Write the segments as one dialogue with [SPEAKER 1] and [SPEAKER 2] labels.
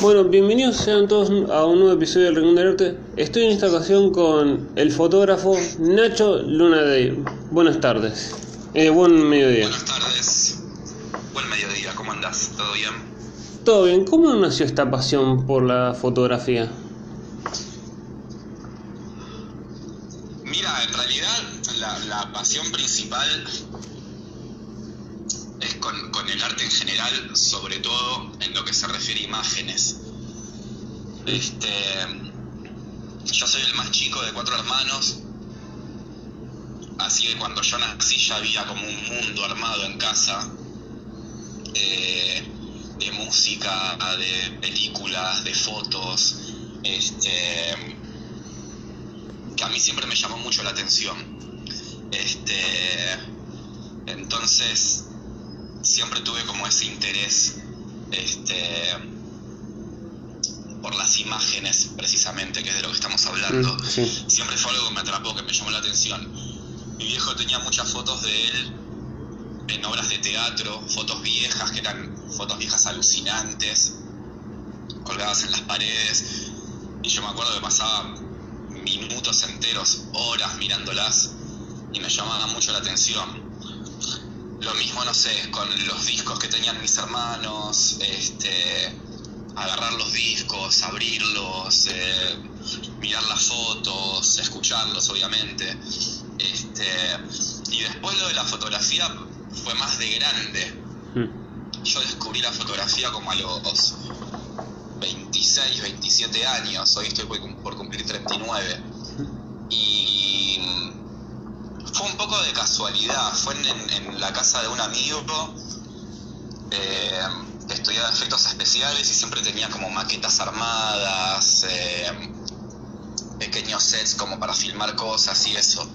[SPEAKER 1] Bueno, bienvenidos sean todos a un nuevo episodio del Rincón del Arte. Estoy en esta ocasión con el fotógrafo Nacho Luna Day. Buenas tardes. Eh, buen mediodía.
[SPEAKER 2] Buenas tardes. Buen mediodía, ¿cómo andás? ¿Todo bien?
[SPEAKER 1] Todo bien. ¿Cómo nació esta pasión por la fotografía?
[SPEAKER 2] Mira, en realidad la, la pasión principal con, el arte en general, sobre todo en lo que se refiere a imágenes. Este, yo soy el más chico de cuatro hermanos, así que cuando yo nací ya había como un mundo armado en casa eh, de música, de películas, de fotos, este, que a mí siempre me llamó mucho la atención. Este, entonces siempre tuve como ese interés este, por las imágenes, precisamente, que es de lo que estamos hablando.
[SPEAKER 1] Mm, sí.
[SPEAKER 2] Siempre fue algo que me atrapó, que me llamó la atención. Mi viejo tenía muchas fotos de él en obras de teatro, fotos viejas, que eran fotos viejas alucinantes, colgadas en las paredes. Y yo me acuerdo que pasaba minutos enteros, horas mirándolas, y me llamaba mucho la atención. Lo mismo, no sé, con los discos que tenían mis hermanos, este, agarrar los discos, abrirlos, eh, mirar las fotos, escucharlos, obviamente. Este, y después lo de la fotografía fue más de grande.
[SPEAKER 1] Mm.
[SPEAKER 2] Yo descubrí la fotografía como a los 26, 27 años, hoy estoy por cumplir 39. Y poco de casualidad, fue en, la casa de un amigo, eh, que estudiaba efectos especiales y siempre tenía como maquetas armadas, eh, pequeños sets como para filmar cosas y eso.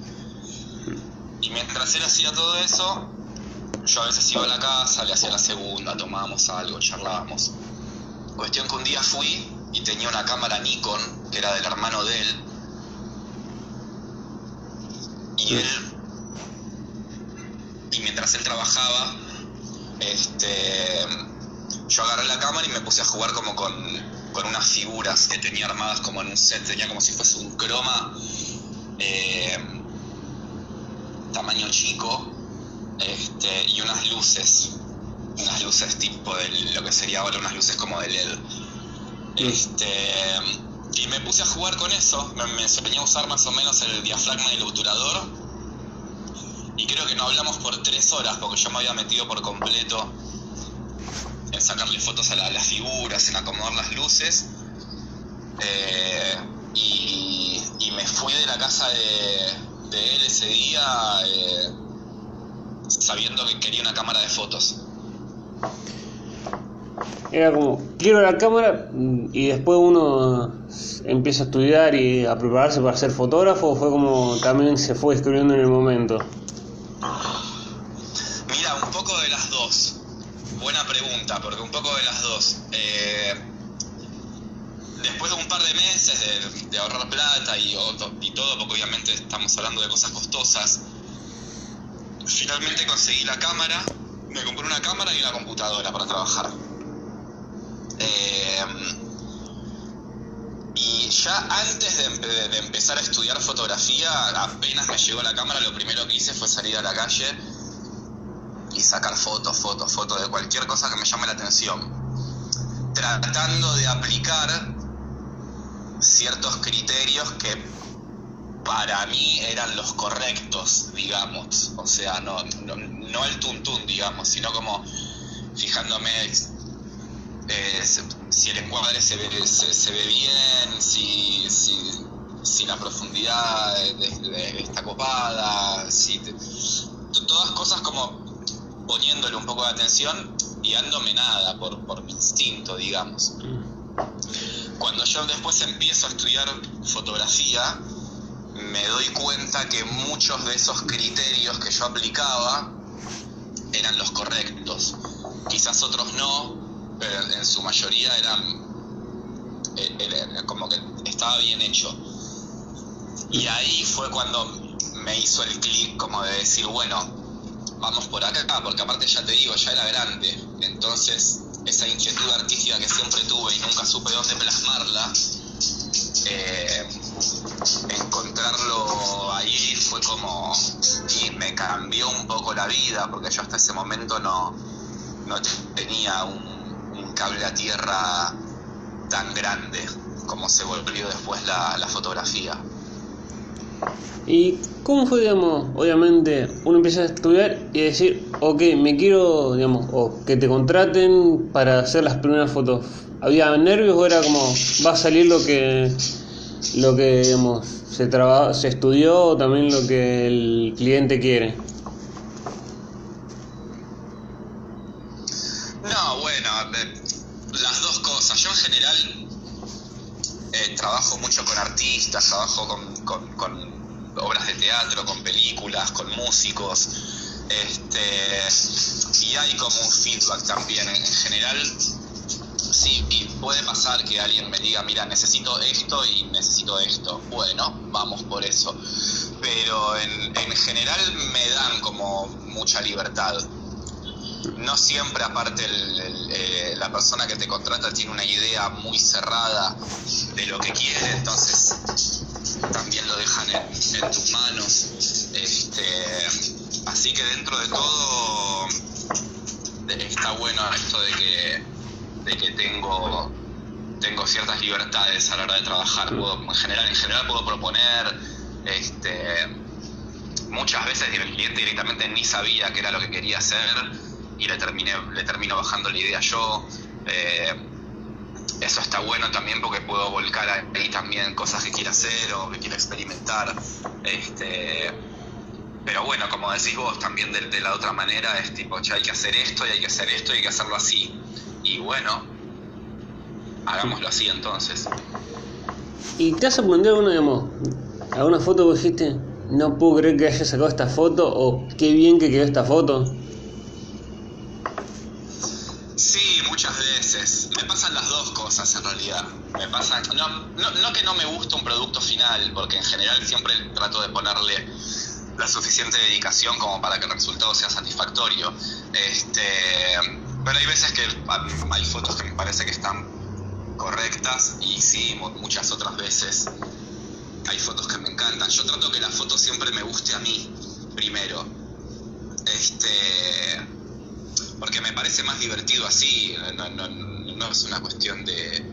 [SPEAKER 2] Y mientras él hacía todo eso, yo a veces iba a la casa, le hacía la segunda, tomábamos algo, charlábamos. Cuestión que un día fui y tenía una cámara Nikon, que era del hermano de él. Y él, y mientras él trabajaba, este, yo agarré la cámara y me puse a jugar como con, con unas figuras que tenía armadas como en un set, tenía como si fuese un croma, eh, tamaño chico, este, y unas luces, unas luces tipo de lo que sería ahora unas luces como de LED. Este, y me puse a jugar con eso, me, me enseñé a usar más o menos el diafragma y el obturador. Y creo que no hablamos por tres horas, porque yo me había metido por completo en sacarle fotos a, la- a las figuras, en acomodar las luces. Eh, y, me fui de la casa de, él ese día eh, sabiendo que quería una cámara de fotos.
[SPEAKER 1] Era como, quiero la cámara mm, y después uno empieza a estudiar y a prepararse para ser fotógrafo fue como también se fue descubriendo en el momento.
[SPEAKER 2] Poco de las dos. Buena pregunta, porque un poco de las dos. Eh, después de un par de meses de, ahorrar plata y, y todo, porque obviamente estamos hablando de cosas costosas, finalmente conseguí la cámara, me compré una cámara y una computadora para trabajar. Eh, y ya antes de empezar a estudiar fotografía, apenas me llegó la cámara, lo primero que hice fue salir a la calle sacar fotos, fotos, fotos de cualquier cosa que me llame la atención. Tratando de aplicar ciertos criterios que para mí eran los correctos, digamos. O sea, no, no, el tuntún, digamos, sino como fijándome eh, si el encuadre se ve, se, ve bien, si, si, la profundidad está copada, si todas cosas como poniéndole un poco de atención y dándome nada por, por mi instinto, digamos. Cuando yo después empiezo a estudiar fotografía, me doy cuenta que muchos de esos criterios que yo aplicaba eran los correctos. Quizás otros no, pero en su mayoría eran eh, era como que estaba bien hecho. Y ahí fue cuando me hizo el clic como de decir, bueno, vamos por acá, porque aparte ya te digo, ya era grande. Entonces esa inquietud artística que siempre tuve y nunca supe dónde plasmarla, eh, encontrarlo ahí fue como y me cambió un poco la vida porque yo hasta ese momento no, no tenía un, cable a tierra tan grande como se volvió después la fotografía.
[SPEAKER 1] ¿Y cómo fue, digamos, obviamente uno empieza a estudiar y decir, ok, me quiero, digamos, o que te contraten para hacer las primeras fotos? ¿Había nervios o era como, va a salir lo que, lo que digamos, se, traba, se estudió o también lo que el cliente quiere?
[SPEAKER 2] No, bueno, las dos cosas. Yo en general eh, trabajo mucho con artistas, trabajo con, con, obras de teatro, con películas, con músicos. Este, y hay como un feedback también. En general, sí, puede pasar que alguien me diga, mira, necesito esto y necesito esto. Bueno, vamos por eso. Pero en general me dan como mucha libertad no siempre aparte eh, la persona que te contrata tiene una idea muy cerrada de lo que quiere, entonces también lo dejan en, tus manos. Este, así que dentro de todo está bueno esto de que, de que tengo, tengo ciertas libertades a la hora de trabajar. en, general, en general puedo proponer, este, muchas veces el cliente directamente ni sabía qué era lo que quería hacer y le, terminé, le termino bajando la idea yo. Eh, eso está bueno también porque puedo volcar ahí también cosas que quiera hacer o que quiera experimentar. Este, pero bueno, como decís vos, también de, la otra manera es tipo, che, hay que hacer esto y hay que hacer esto y hay que hacerlo así. Y bueno, hagámoslo así entonces.
[SPEAKER 1] ¿Y te has sorprendido alguna, digamos, alguna foto que dijiste, no puedo creer que haya sacado esta foto o qué bien que quedó esta foto?
[SPEAKER 2] Me pasan las dos cosas en realidad. Me pasa, no, no, que no me guste un producto final, porque en general siempre trato de ponerle la suficiente dedicación como para que el resultado sea satisfactorio. Este, pero hay veces que hay fotos que me parece que están correctas y sí, muchas otras veces hay fotos que me encantan. Yo trato que la foto siempre me guste a mí primero. Este, porque me parece más divertido así. No, no, no es una cuestión de,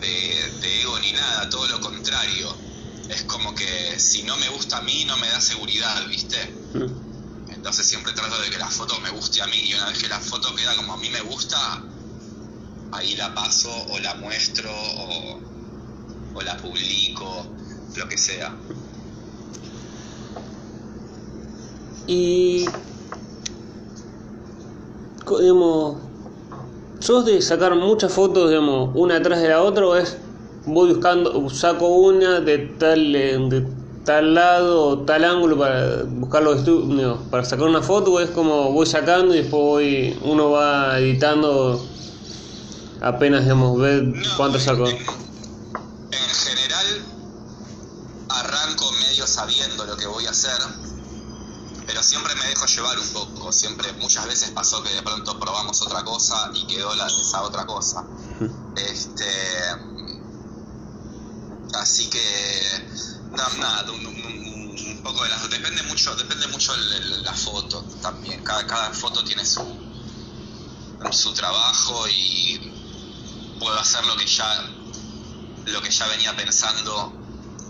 [SPEAKER 2] de, ego ni nada, todo lo contrario. Es como que si no me gusta a mí, no me da seguridad, ¿viste? Mm. Entonces siempre trato de que la foto me guste a mí y una vez que la foto queda como a mí me gusta, ahí la paso o la muestro o, o la publico, lo que sea.
[SPEAKER 1] Y digamos, ¿Sos de sacar muchas fotos, digamos, una atrás de la otra o es voy buscando, saco una de tal, eh, de tal lado o tal ángulo para buscar los estudios, para sacar una foto o es como voy sacando y después voy, uno va editando apenas, digamos, ver cuánto saco?
[SPEAKER 2] En general arranco medio sabiendo lo que voy a hacer pero siempre me dejo llevar un poco, siempre, muchas veces pasó que de pronto probamos otra cosa y quedó la, esa otra cosa. Este, así que, nada, un, poco de las, depende mucho, depende mucho la foto también, cada, cada foto tiene su, su trabajo y puedo hacer lo que ya, lo que ya venía pensando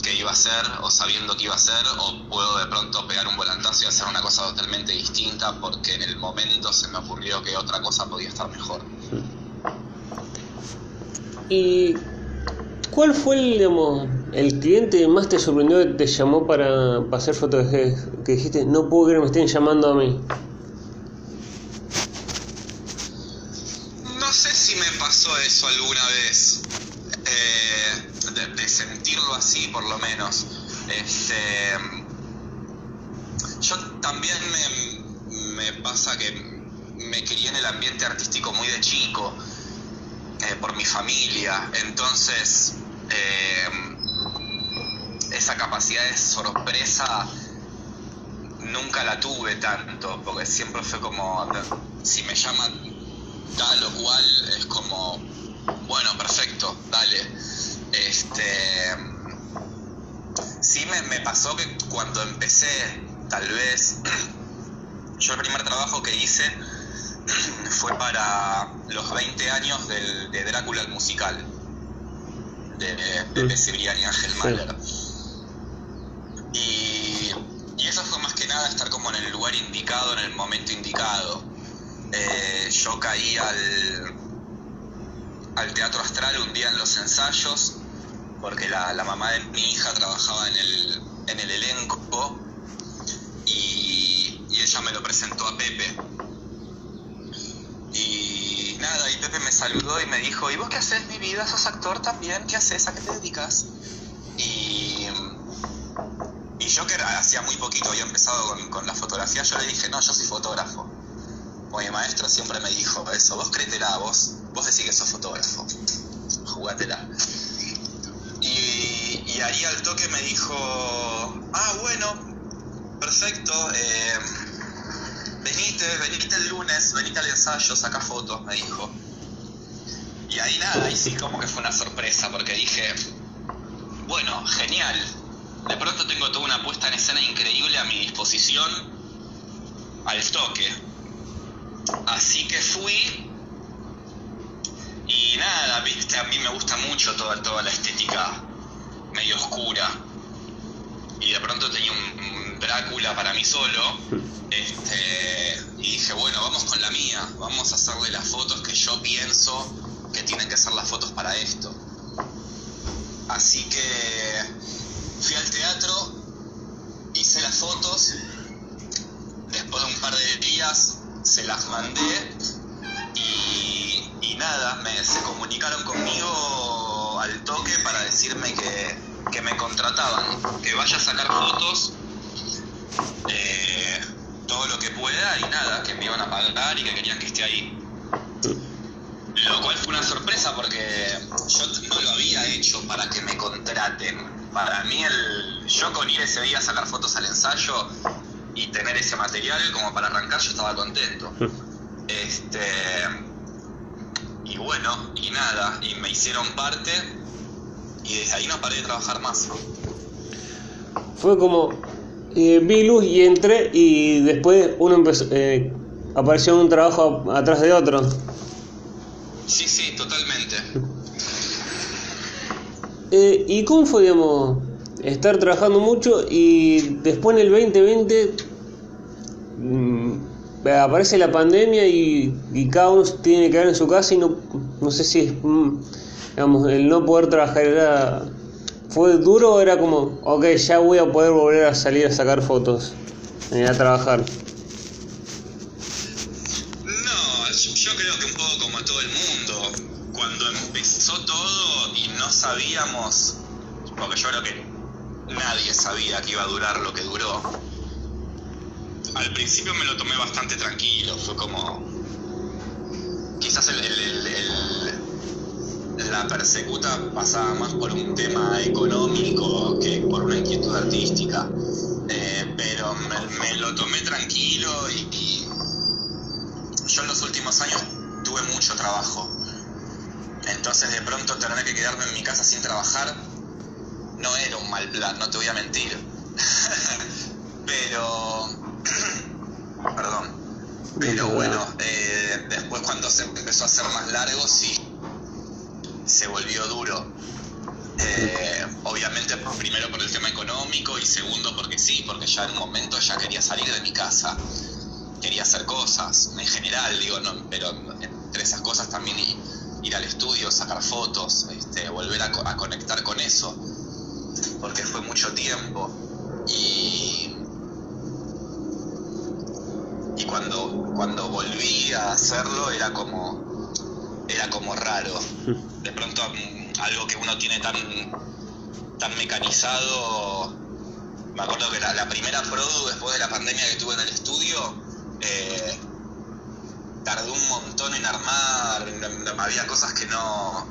[SPEAKER 2] que iba a hacer o sabiendo que iba a hacer o puedo de pronto pegar un volantazo y hacer una cosa totalmente distinta porque en el momento se me ocurrió que otra cosa podía estar mejor.
[SPEAKER 1] ¿Y cuál fue el, digamos, el cliente que más te sorprendió que te llamó para, hacer fotos que dijiste, no puedo creer que me estén llamando a mí?
[SPEAKER 2] No sé si me pasó eso alguna vez. De, sentirlo así por lo menos. Este, yo también me, pasa que me crié en el ambiente artístico muy de chico, eh, por mi familia, entonces eh, esa capacidad de sorpresa nunca la tuve tanto, porque siempre fue como, si me llaman tal o cual, es como, bueno, perfecto, dale. Este, sí me, me pasó que cuando empecé, tal vez, yo el primer trabajo que hice fue para los 20 años del, de Drácula el musical, de Pepe Cibrián y Ángel Mahler. Y, y eso fue más que nada estar como en el lugar indicado, en el momento indicado. Eh, yo caí al, al Teatro Astral un día en los ensayos, porque la, mamá de mi hija trabajaba en el, en el elenco y, ella me lo presentó a Pepe. Y nada, y Pepe me saludó y me dijo, ¿y vos qué haces mi vida? ¿Sos actor también? ¿Qué haces? ¿A qué te dedicas? Y, y yo que era- hacía muy poquito había empezado con, con la fotografía, yo le dije, no, yo soy fotógrafo. Porque mi maestro siempre me dijo eso, vos créetela, vos, vos decís que sos fotógrafo, jugátela. Y, y ahí al toque me dijo, ah, bueno, perfecto, eh, venite, venite el lunes, venite al ensayo, saca fotos, me dijo. Y ahí nada, ahí sí como que fue una sorpresa, porque dije, bueno, genial, de pronto tengo toda una puesta en escena increíble a mi disposición al toque. Así que fui y nada, viste, a mí me gusta mucho toda, toda la estética medio oscura. Y de pronto tenía un, un Drácula para mí solo. Este, y dije, bueno, vamos con la mía, vamos a hacerle las fotos que yo pienso que tienen que ser las fotos para esto. Así que fui al teatro, hice las fotos, después de un par de días se las mandé y, y nada, me, se comunicaron conmigo al toque para decirme que, que me contrataban, que vaya a sacar fotos, eh, todo lo que pueda y nada, que me iban a pagar y que querían que esté ahí. Lo cual fue una sorpresa porque yo no lo había hecho para que me contraten. Para mí, el, yo con ir ese día a sacar fotos al ensayo y tener ese material como para arrancar, yo estaba contento. Este. Y bueno, y nada, y me hicieron parte y desde ahí no paré de trabajar más.
[SPEAKER 1] Fue como eh, vi luz y entré y después uno empezó, eh, apareció un trabajo atrás de otro.
[SPEAKER 2] Sí, sí, totalmente.
[SPEAKER 1] Eh, ¿Y cómo fue, digamos, estar trabajando mucho y después en el 2020 mm, aparece la pandemia y, y cada uno tiene que quedar en su casa y no, no sé si es, mm, digamos, el no poder trabajar era, fue duro o era como, ok, ya voy a poder volver a salir a sacar fotos, eh, a trabajar?
[SPEAKER 2] No, yo creo que un poco como todo el mundo. Cuando empezó todo y no sabíamos, porque yo creo que nadie sabía que iba a durar lo que duró. Al principio me lo tomé bastante tranquilo, fue como. Quizás el, la persecuta pasaba más por un tema económico que por una inquietud artística. Eh, pero me, lo tomé tranquilo y yo en los últimos años tuve mucho trabajo. Entonces de pronto tener que quedarme en mi casa sin trabajar no era un mal plan, no te voy a mentir. Pero... Perdón. Pero bueno, eh, después cuando se empezó a hacer más largo, sí, se volvió duro. Eh, obviamente, primero por el tema económico y segundo porque sí, porque ya en un momento ya quería salir de mi casa quería hacer cosas, en general, digo, no, pero entre esas cosas también ir al estudio, sacar fotos, este, volver a conectar con eso, porque fue mucho tiempo. Y, y cuando, cuando volví a hacerlo era como, era como raro. De pronto mm, algo que uno tiene tan, tan mecanizado me acuerdo que la, la primera produ después de la pandemia que tuve en el estudio, eh, tardé un montón en armar, había cosas que no,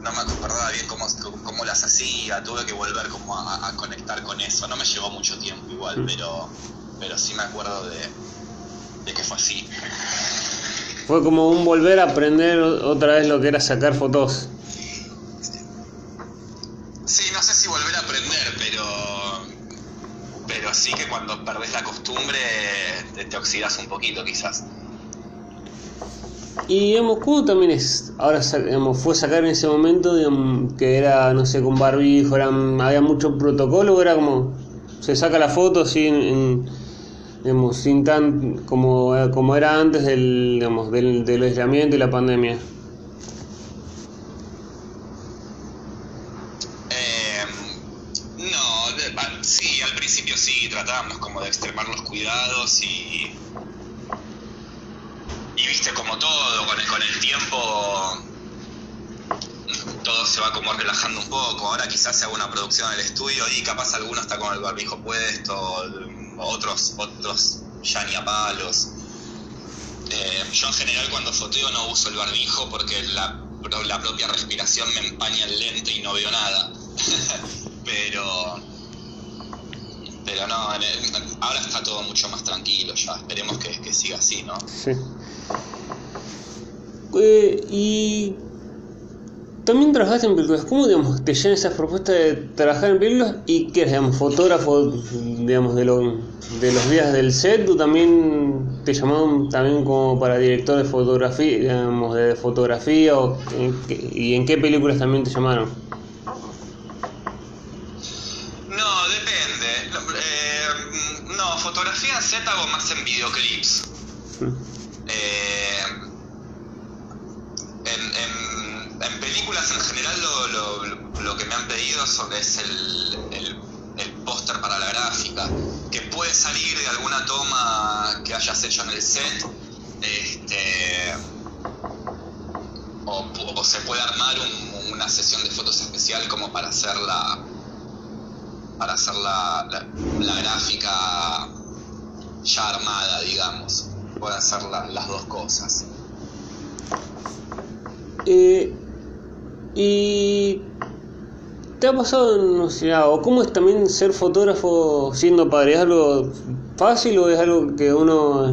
[SPEAKER 2] no me acordaba bien cómo, cómo las hacía, tuve que volver como a, a conectar con eso, no me llevó mucho tiempo igual, pero, pero sí me acuerdo de, de que fue así.
[SPEAKER 1] fue como un volver a aprender otra vez lo que era sacar fotos.
[SPEAKER 2] Sí, no sé si volver a aprender, pero pero sí que cuando perdés la costumbre te, te oxidas un poquito quizás.
[SPEAKER 1] Y digamos, ¿cómo también es? Ahora digamos, fue sacar en ese momento que era, no sé, con barbijo, había mucho protocolo, era como se saca la foto sin, digamos, sin tan como, como era antes del, digamos, del, del aislamiento y la pandemia.
[SPEAKER 2] Eh, no, sí, al principio tratábamos como de extremar los cuidados y y viste como todo, con el, con el tiempo todo se va como relajando un poco. Ahora quizás se haga una producción en el estudio y capaz alguno está con el barbijo puesto, otros, otros ya ni a palos. Eh, yo en general cuando foteo no uso el barbijo porque la, la propia respiración me empaña el lente y no veo nada. pero pero no, ahora está todo mucho más tranquilo ya. Esperemos que, siga así, ¿no?
[SPEAKER 1] Sí. Eh, y también trabajaste en películas. ¿Cómo digamos, te llena esa propuesta de trabajar en películas? ¿Y qué eres, digamos, fotógrafo digamos, de, lo, de los días del set? ¿O también te llamaron también como para director de fotografía, digamos, de fotografía? O, ¿Y en qué películas también te llamaron?
[SPEAKER 2] No, depende. Eh, no, fotografía en set hago más en videoclips. Mm. Eh, en, películas en general lo, que me han pedido es el, el, póster para la gráfica, que puede salir de alguna toma que hayas hecho en el set, este, o, se puede armar un, una sesión de fotos especial como para hacer la, para hacer la, la, la gráfica ya armada, digamos. Puede hacer la, las dos cosas.
[SPEAKER 1] Eh, y ¿te ha pasado, no sé, o cómo es también ser fotógrafo siendo padre? ¿Es algo fácil o es algo que uno,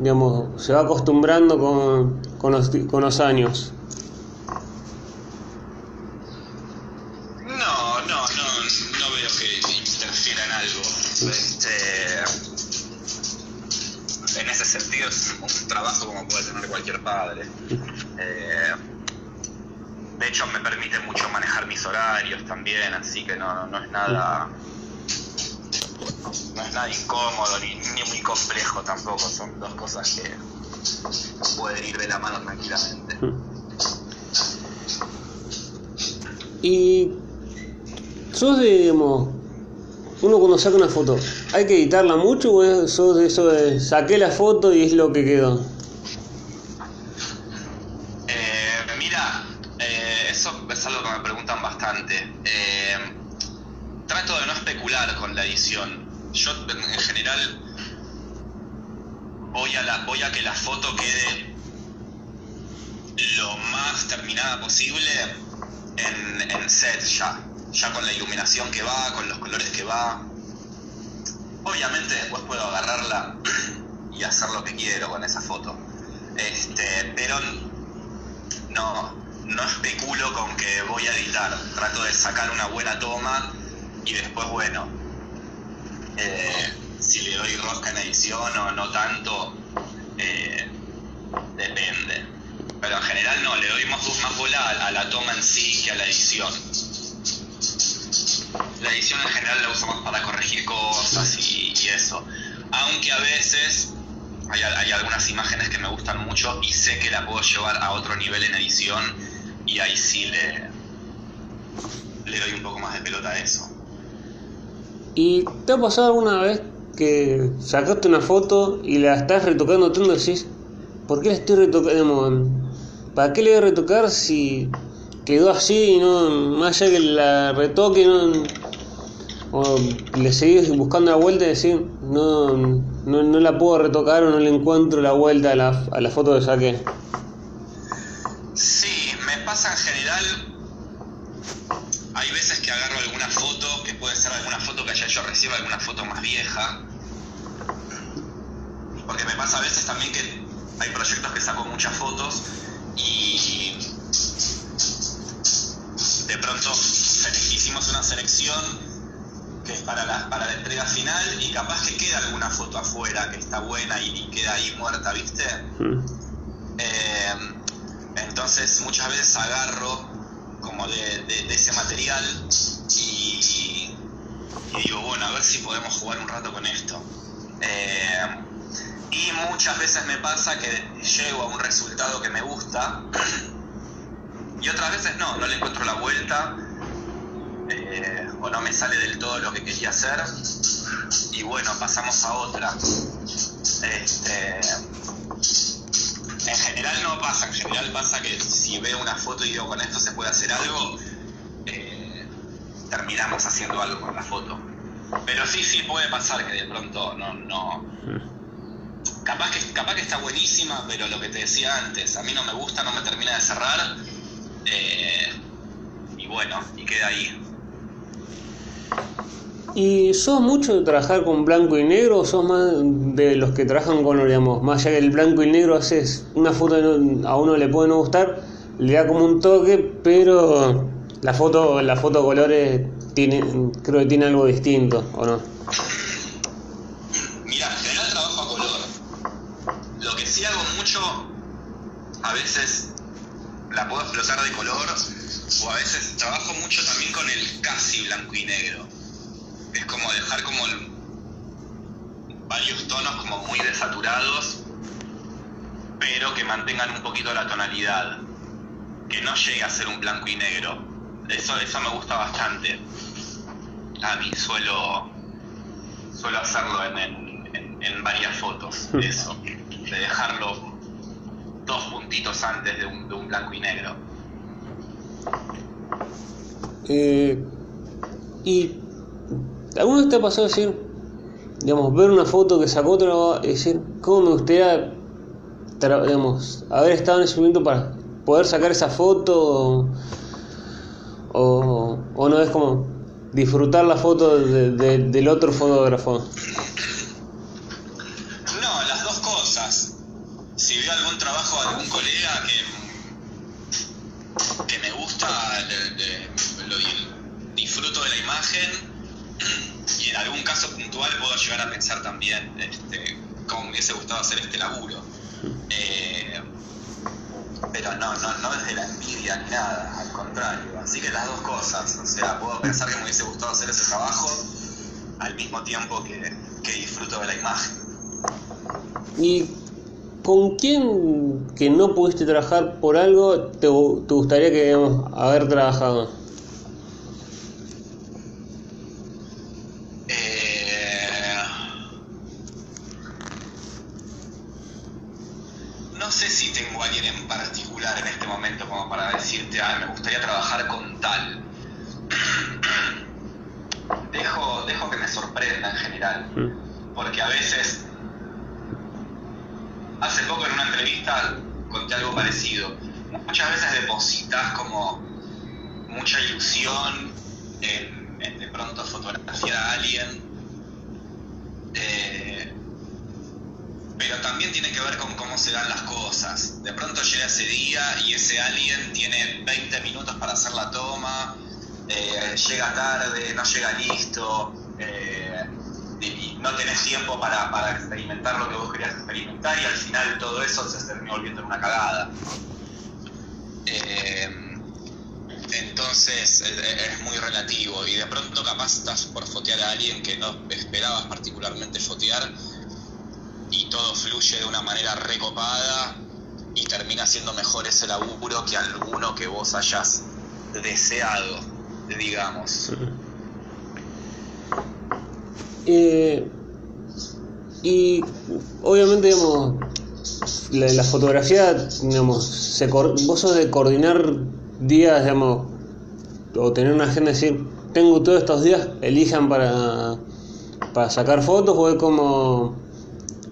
[SPEAKER 1] digamos, se va acostumbrando con, con, los, con los años?
[SPEAKER 2] No, no, no, no veo que interfiera en algo. Este, en ese sentido es un trabajo como puede tener cualquier padre. Eh, de hecho me permite mucho manejar mis horarios también, así que no, no es nada no es nada incómodo ni, ni, muy complejo tampoco, son dos cosas que pueden ir de la mano tranquilamente.
[SPEAKER 1] Y sos de, digamos, uno cuando saca una foto, ¿hay que editarla mucho o sos de eso de saqué la foto y es lo que quedó?
[SPEAKER 2] con la edición. Yo en voy a, que la foto quede lo más terminada posible en, en set ya, ya con la iluminación que va, con los colores que va. Obviamente después puedo agarrarla y hacer lo que quiero con esa foto. Este, pero no, no especulo con que voy a editar. Trato de sacar una buena toma y después, bueno, eh, si le doy rosca en edición o no tanto, eh, depende. Pero en general no, le doy más, más bola a, la toma en sí que a la edición. La edición en general la uso más para corregir cosas y, y eso. Aunque a veces hay, hay, algunas imágenes que me gustan mucho y sé que la puedo llevar a otro nivel en edición y ahí sí le, le doy un poco más de pelota a eso.
[SPEAKER 1] ¿Y te ha pasado alguna vez que sacaste una foto y la estás retocando tanto y decís, ¿por qué la estoy retocando? ¿Para qué le voy a retocar si quedó así y no, más allá que la retoque, no, o le seguís buscando la vuelta y decís, no, no, no la puedo retocar o no le encuentro la vuelta a la, a la foto que saqué?
[SPEAKER 2] Sí, me pasa en general hay veces que agarro alguna foto, que puede ser alguna foto que haya hecho recién, alguna foto más vieja. Porque me pasa a veces también que hay proyectos que saco muchas fotos y de pronto hicimos una selección que es para la, para la entrega final y capaz que queda alguna foto afuera que está buena y, queda ahí muerta, ¿viste? Mm. Eh, entonces muchas veces agarro como de, ese material y, digo, bueno, a ver si podemos jugar un rato con esto. Eh, y muchas veces me pasa que llego a un resultado que me gusta y otras veces no, no le encuentro la vuelta eh, o no me sale del todo lo que quería hacer y bueno, pasamos a otra. Este, en general no pasa, en general pasa que si veo una foto y digo con esto se puede hacer algo, eh, terminamos haciendo algo con la foto. Pero sí, sí puede pasar que de pronto no, no. Capaz que, capaz que está buenísima, pero lo que te decía antes, a mí no me gusta, no me termina de cerrar. Eh, y bueno, y queda ahí.
[SPEAKER 1] ¿Y sos mucho de trabajar con blanco y negro o sos más de los que trabajan con, digamos, más allá del blanco y negro haces una foto a uno le puede no gustar, le da como un toque, pero la foto, la foto colores tiene, creo que tiene algo distinto, ¿o no?
[SPEAKER 2] Mira, en general trabajo a color. Lo que sí hago mucho, a veces la puedo explotar de color, o a veces trabajo mucho también con el casi blanco y negro es como dejar como varios tonos como muy desaturados, pero que mantengan un poquito la tonalidad, que no llegue a ser un blanco y negro. Eso, eso me gusta bastante. A mí suelo, suelo hacerlo en, en, varias fotos, eso, de dejarlo dos puntitos antes de un, de un blanco y negro.
[SPEAKER 1] Eh, y ¿Alguna vez te ha pasado decir, digamos, ver una foto que sacó otro y decir, cómo me gustaría, digamos, haber estado en ese momento para poder sacar esa foto? O, o no es como disfrutar la foto del otro fotógrafo?
[SPEAKER 2] No, las dos cosas. Si veo algún trabajo de algún colega que, que me gusta, lo disfruto de la imagen y en algún caso puntual puedo llegar a pensar también este, cómo me hubiese gustado hacer este laburo. Eh, pero no, no, no es de la envidia ni nada, al contrario. Así que las dos cosas, o sea, puedo pensar que me hubiese gustado hacer ese trabajo al mismo tiempo que, que disfruto de la imagen.
[SPEAKER 1] ¿Y con quién que no pudiste trabajar por algo te, te gustaría que haber trabajado?
[SPEAKER 2] Me gustaría trabajar con tal. dejo, dejo que me sorprenda en general, porque a veces, hace poco en una entrevista conté algo parecido, muchas veces depositas como mucha ilusión en, de pronto fotografiar a alguien. Eh, pero también tiene que ver con cómo se dan las cosas. De pronto llega ese día y ese alguien tiene 20 minutos para hacer la toma, eh, llega tarde, no llega listo, eh, y no tenés tiempo para, experimentar lo que vos querías experimentar y al final todo eso se terminó volviendo en una cagada. Eh, entonces es muy relativo y de pronto capaz estás por fotear a alguien que no esperabas particularmente fotear y todo fluye de una manera recopada y termina siendo mejor ese laburo que alguno que vos hayas deseado, digamos.
[SPEAKER 1] Eh, y obviamente, digamos, la, fotografía, digamos, se, vos sos de coordinar días, digamos, o tener una agenda, decir, tengo todos estos días, elijan para, para sacar fotos, o es como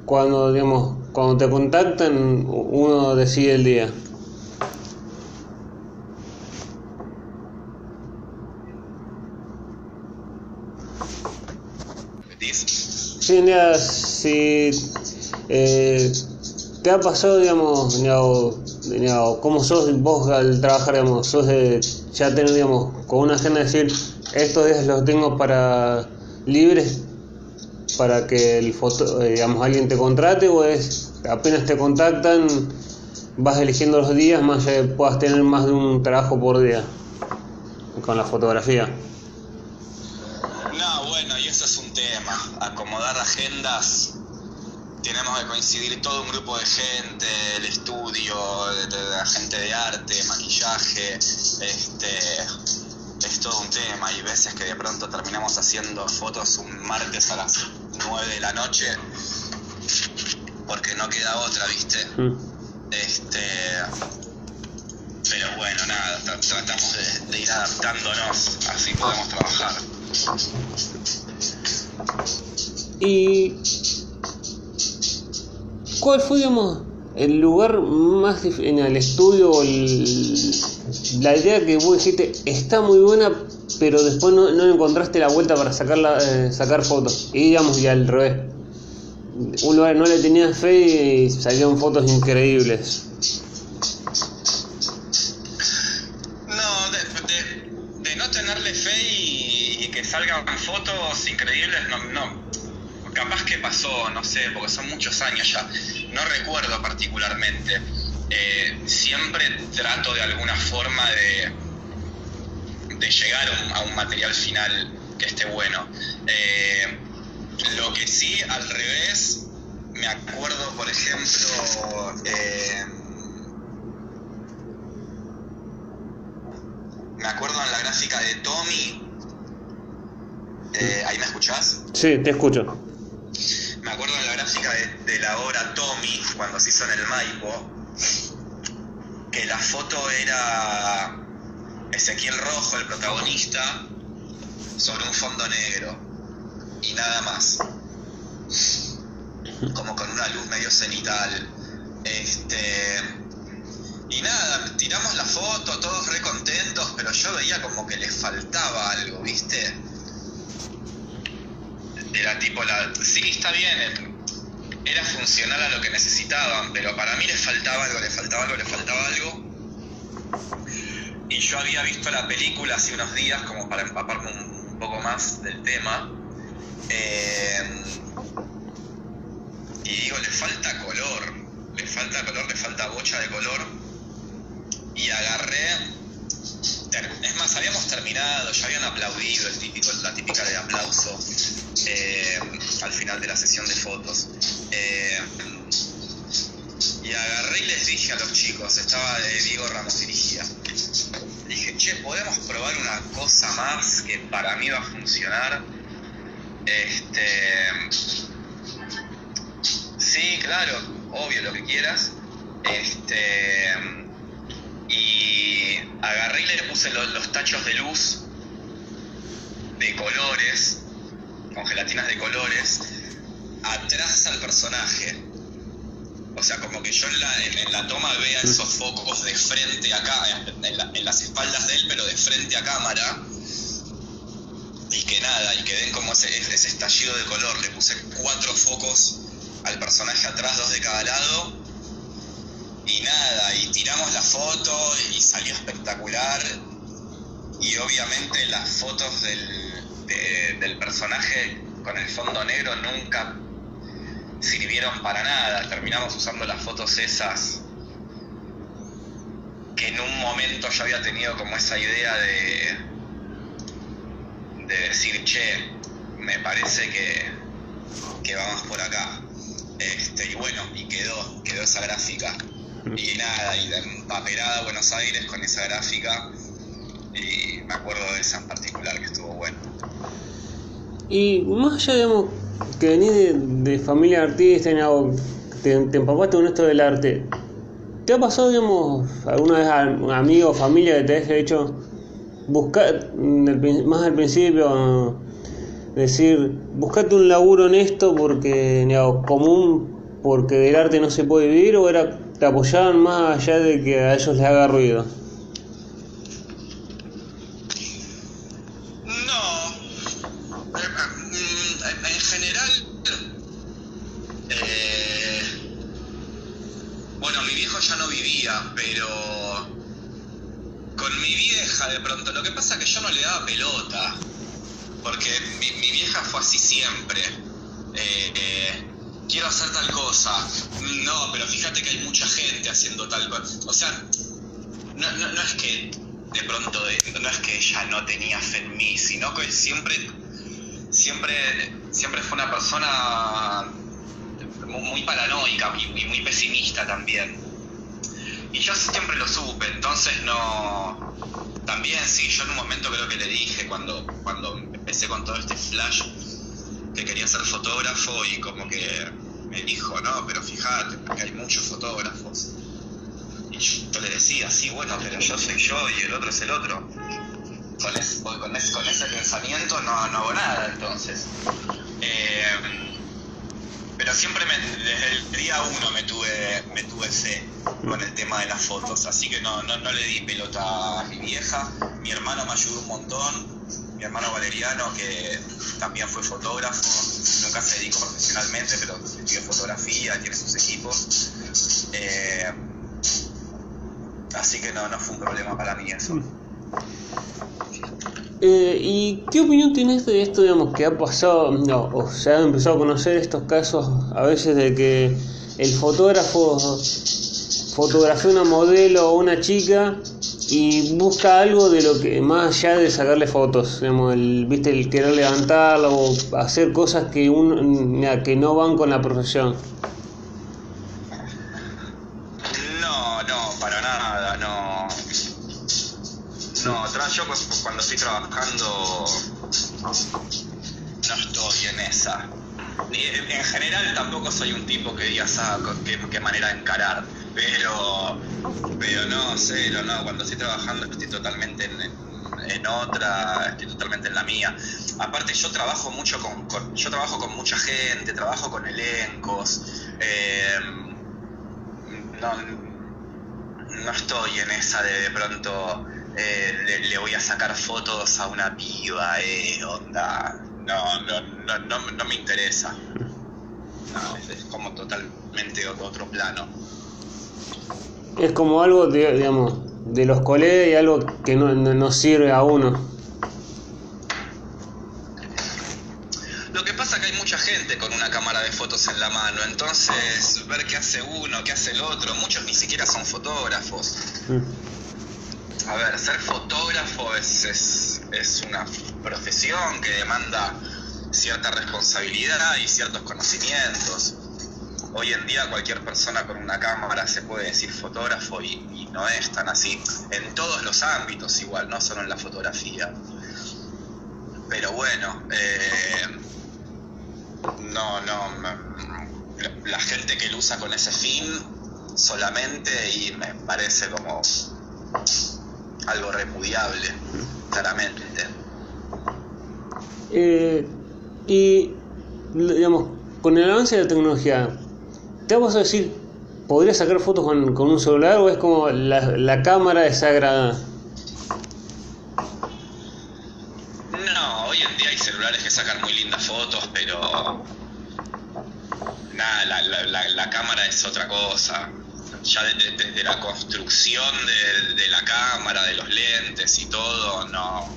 [SPEAKER 1] cuando, digamos, cuando te contactan, uno decide el día. Sí, si eh, ¿te ha pasado, digamos, digamos, digamos, cómo sos vos al trabajar, digamos, sos de ya tener, digamos, con una agenda de decir, estos días los tengo para libres para que el foto, eh, digamos, alguien te contrate o es apenas te contactan vas eligiendo los días más que puedas tener más de un trabajo por día con la fotografía.
[SPEAKER 2] No, bueno, y eso es un tema, acomodar agendas tenemos que coincidir todo un grupo de gente, el estudio, de, la gente de arte, maquillaje, este, es todo un tema. Hay veces que de pronto terminamos haciendo fotos un martes a las 9 de la noche porque no queda otra, ¿viste? Mm. Este, pero bueno, nada, tratamos de, ir adaptándonos, así podemos trabajar.
[SPEAKER 1] Y ¿Cuál fue, digamos, el lugar más en el estudio, la idea que vos dijiste está muy buena, pero después no, encontraste la vuelta para sacarla, eh, sacar fotos? Y digamos, y al revés. Un lugar no le tenías fe y salieron fotos increíbles.
[SPEAKER 2] No, de, no tenerle fe y, y que salgan fotos increíbles, no, no capaz que pasó, no sé, porque son muchos años ya, no recuerdo particularmente. Eh, siempre trato de alguna forma de, de llegar a un, material final que esté bueno. Eh, lo que sí, al revés, me acuerdo, por ejemplo, eh, me acuerdo en la gráfica de Tommy. ¿Ahí me escuchás?
[SPEAKER 1] Sí, te escucho
[SPEAKER 2] me acuerdo de la gráfica de, la obra Tommy, cuando se hizo en el Maipo, que la foto era Ezequiel Rojo, el protagonista, sobre un fondo negro y nada más. Como con una luz medio cenital. Este. Y nada, tiramos la foto, todos re contentos, pero yo veía como que les faltaba algo, ¿viste? era tipo la... Sí, está bien, era funcional a lo que necesitaban, pero para mí les faltaba algo, les faltaba algo, les faltaba algo. Y yo había visto la película hace unos días como para empaparme un poco más del tema. Eh, y digo, le falta color, le falta color, le falta bocha de color. Y agarré es más, habíamos terminado, ya habían aplaudido el típico, la típica de aplauso eh, al final de la sesión de fotos. Eh, y agarré y les dije a los chicos, estaba de Diego Ramos dirigía. Dije, che, podemos probar una cosa más que para mí va a funcionar. Este. Sí, claro, obvio lo que quieras. Este y agarré y le puse los, tachos de luz de colores, con gelatinas de colores, atrás al personaje. O sea, como que yo en la, en, la toma vea esos focos de frente acá, en, las espaldas de él, pero de frente a cámara. Y que nada, y que den como ese, ese estallido de color. Le puse cuatro focos al personaje atrás, dos de cada lado y nada, y tiramos la foto y salió espectacular. Y obviamente las fotos del, del personaje con el fondo negro nunca sirvieron para nada. Terminamos usando las fotos esas que en un momento yo había tenido como esa idea de, de decir, che, me parece que, que vamos por acá. Este, y bueno, y quedó, quedó esa gráfica. Y nada, y de empaperada a Buenos Aires con esa gráfica. Y me acuerdo de esa en particular que estuvo bueno.
[SPEAKER 1] Y más allá, digamos, que venís de, familia artista, te, te empapaste con esto del arte. ¿Te ha pasado, digamos, alguna vez a un amigo o familia que te haya hecho buscar, más al principio, decir, buscate un laburo en esto porque, digamos, común, porque del arte no se puede vivir, o era te apoyaban más allá de que a ellos les haga ruido?
[SPEAKER 2] No, en general, eh, mi viejo ya no vivía, pero con mi vieja de pronto. Lo que pasa es que yo no le daba pelota, porque mi, mi vieja fue así siempre. Eh, eh, quiero hacer tal cosa. No, pero fíjate que hay mucha gente haciendo tal cosa. O sea, no, no, es que de pronto, no es que ella no tenía fe en mí, sino que siempre, siempre, siempre fue una persona mu- muy paranoica y muy pesimista también. Y yo siempre lo supe, entonces no... También sí, yo en un momento creo que le dije cuando, cuando empecé con todo este flash que quería ser fotógrafo y como que me dijo, no, pero fíjate, porque hay muchos fotógrafos. Y yo, le decía, sí, bueno, pero yo soy yo y el otro es el otro. Con, es- con, ese, pensamiento no, no hago nada, entonces. Eh, pero siempre desde el día uno me tuve, me tuve fe con el tema de las fotos, así que no, no, no le di pelota a mi vieja. Mi hermano me ayudó un montón, mi hermano Valeriano, que también fue fotógrafo, nunca se dedicó profesionalmente, pero estudió fotografía, tiene sus equipos. Eh, así que no, no fue un problema para mí eso.
[SPEAKER 1] Eh, ¿Y qué opinión tienes de esto, digamos, que ha pasado, no, o se ha empezado a conocer estos casos a veces de que el fotógrafo fotografía una modelo o una chica y busca algo de lo que, más allá de sacarle fotos, digamos, el, viste, el querer levantarla o hacer cosas que, un, que no van con la profesión?
[SPEAKER 2] No, no, para nada, no. No, yo cu- cuando estoy trabajando no estoy en esa. En en general tampoco soy un tipo que diga "Ah, qué, qué manera de encarar, pero pero no, cero, no, cuando estoy trabajando estoy totalmente en, en- otra, estoy totalmente en la mía. Aparte yo trabajo mucho con, yo trabajo con mucha gente, trabajo con elencos, eh, no, no estoy en esa de de pronto eh, le, voy a sacar fotos a una piba, eh, onda. No, no, no, no, no me interesa. No, es, como totalmente otro plano.
[SPEAKER 1] Es como algo, de, digamos, de los colegas y algo que no, no, no sirve a uno.
[SPEAKER 2] Lo que pasa es que hay mucha gente con una cámara de fotos en la mano, entonces ver qué hace uno, qué hace el otro, muchos ni siquiera son fotógrafos.
[SPEAKER 1] Mm.
[SPEAKER 2] A ver, ser fotógrafo es, es, es una profesión que demanda cierta responsabilidad y ciertos conocimientos. Hoy en día cualquier persona con una cámara se puede decir fotógrafo y, no es tan así. En todos los ámbitos igual, no solo en la fotografía. Pero bueno, eh, no, no, la gente que lo usa con ese fin solamente y me parece como algo repudiable, claramente.
[SPEAKER 1] Eh, y, digamos, con el avance de la tecnología, ¿te vas a decir, podrías sacar fotos con, con un celular o es como la, la cámara es sagrada?
[SPEAKER 2] No, hoy en día hay celulares que sacan muy lindas fotos, pero nada, la, la, la, la cámara es otra cosa. Ya desde de, de la construcción de, de, la cámara, de los lentes y todo, no,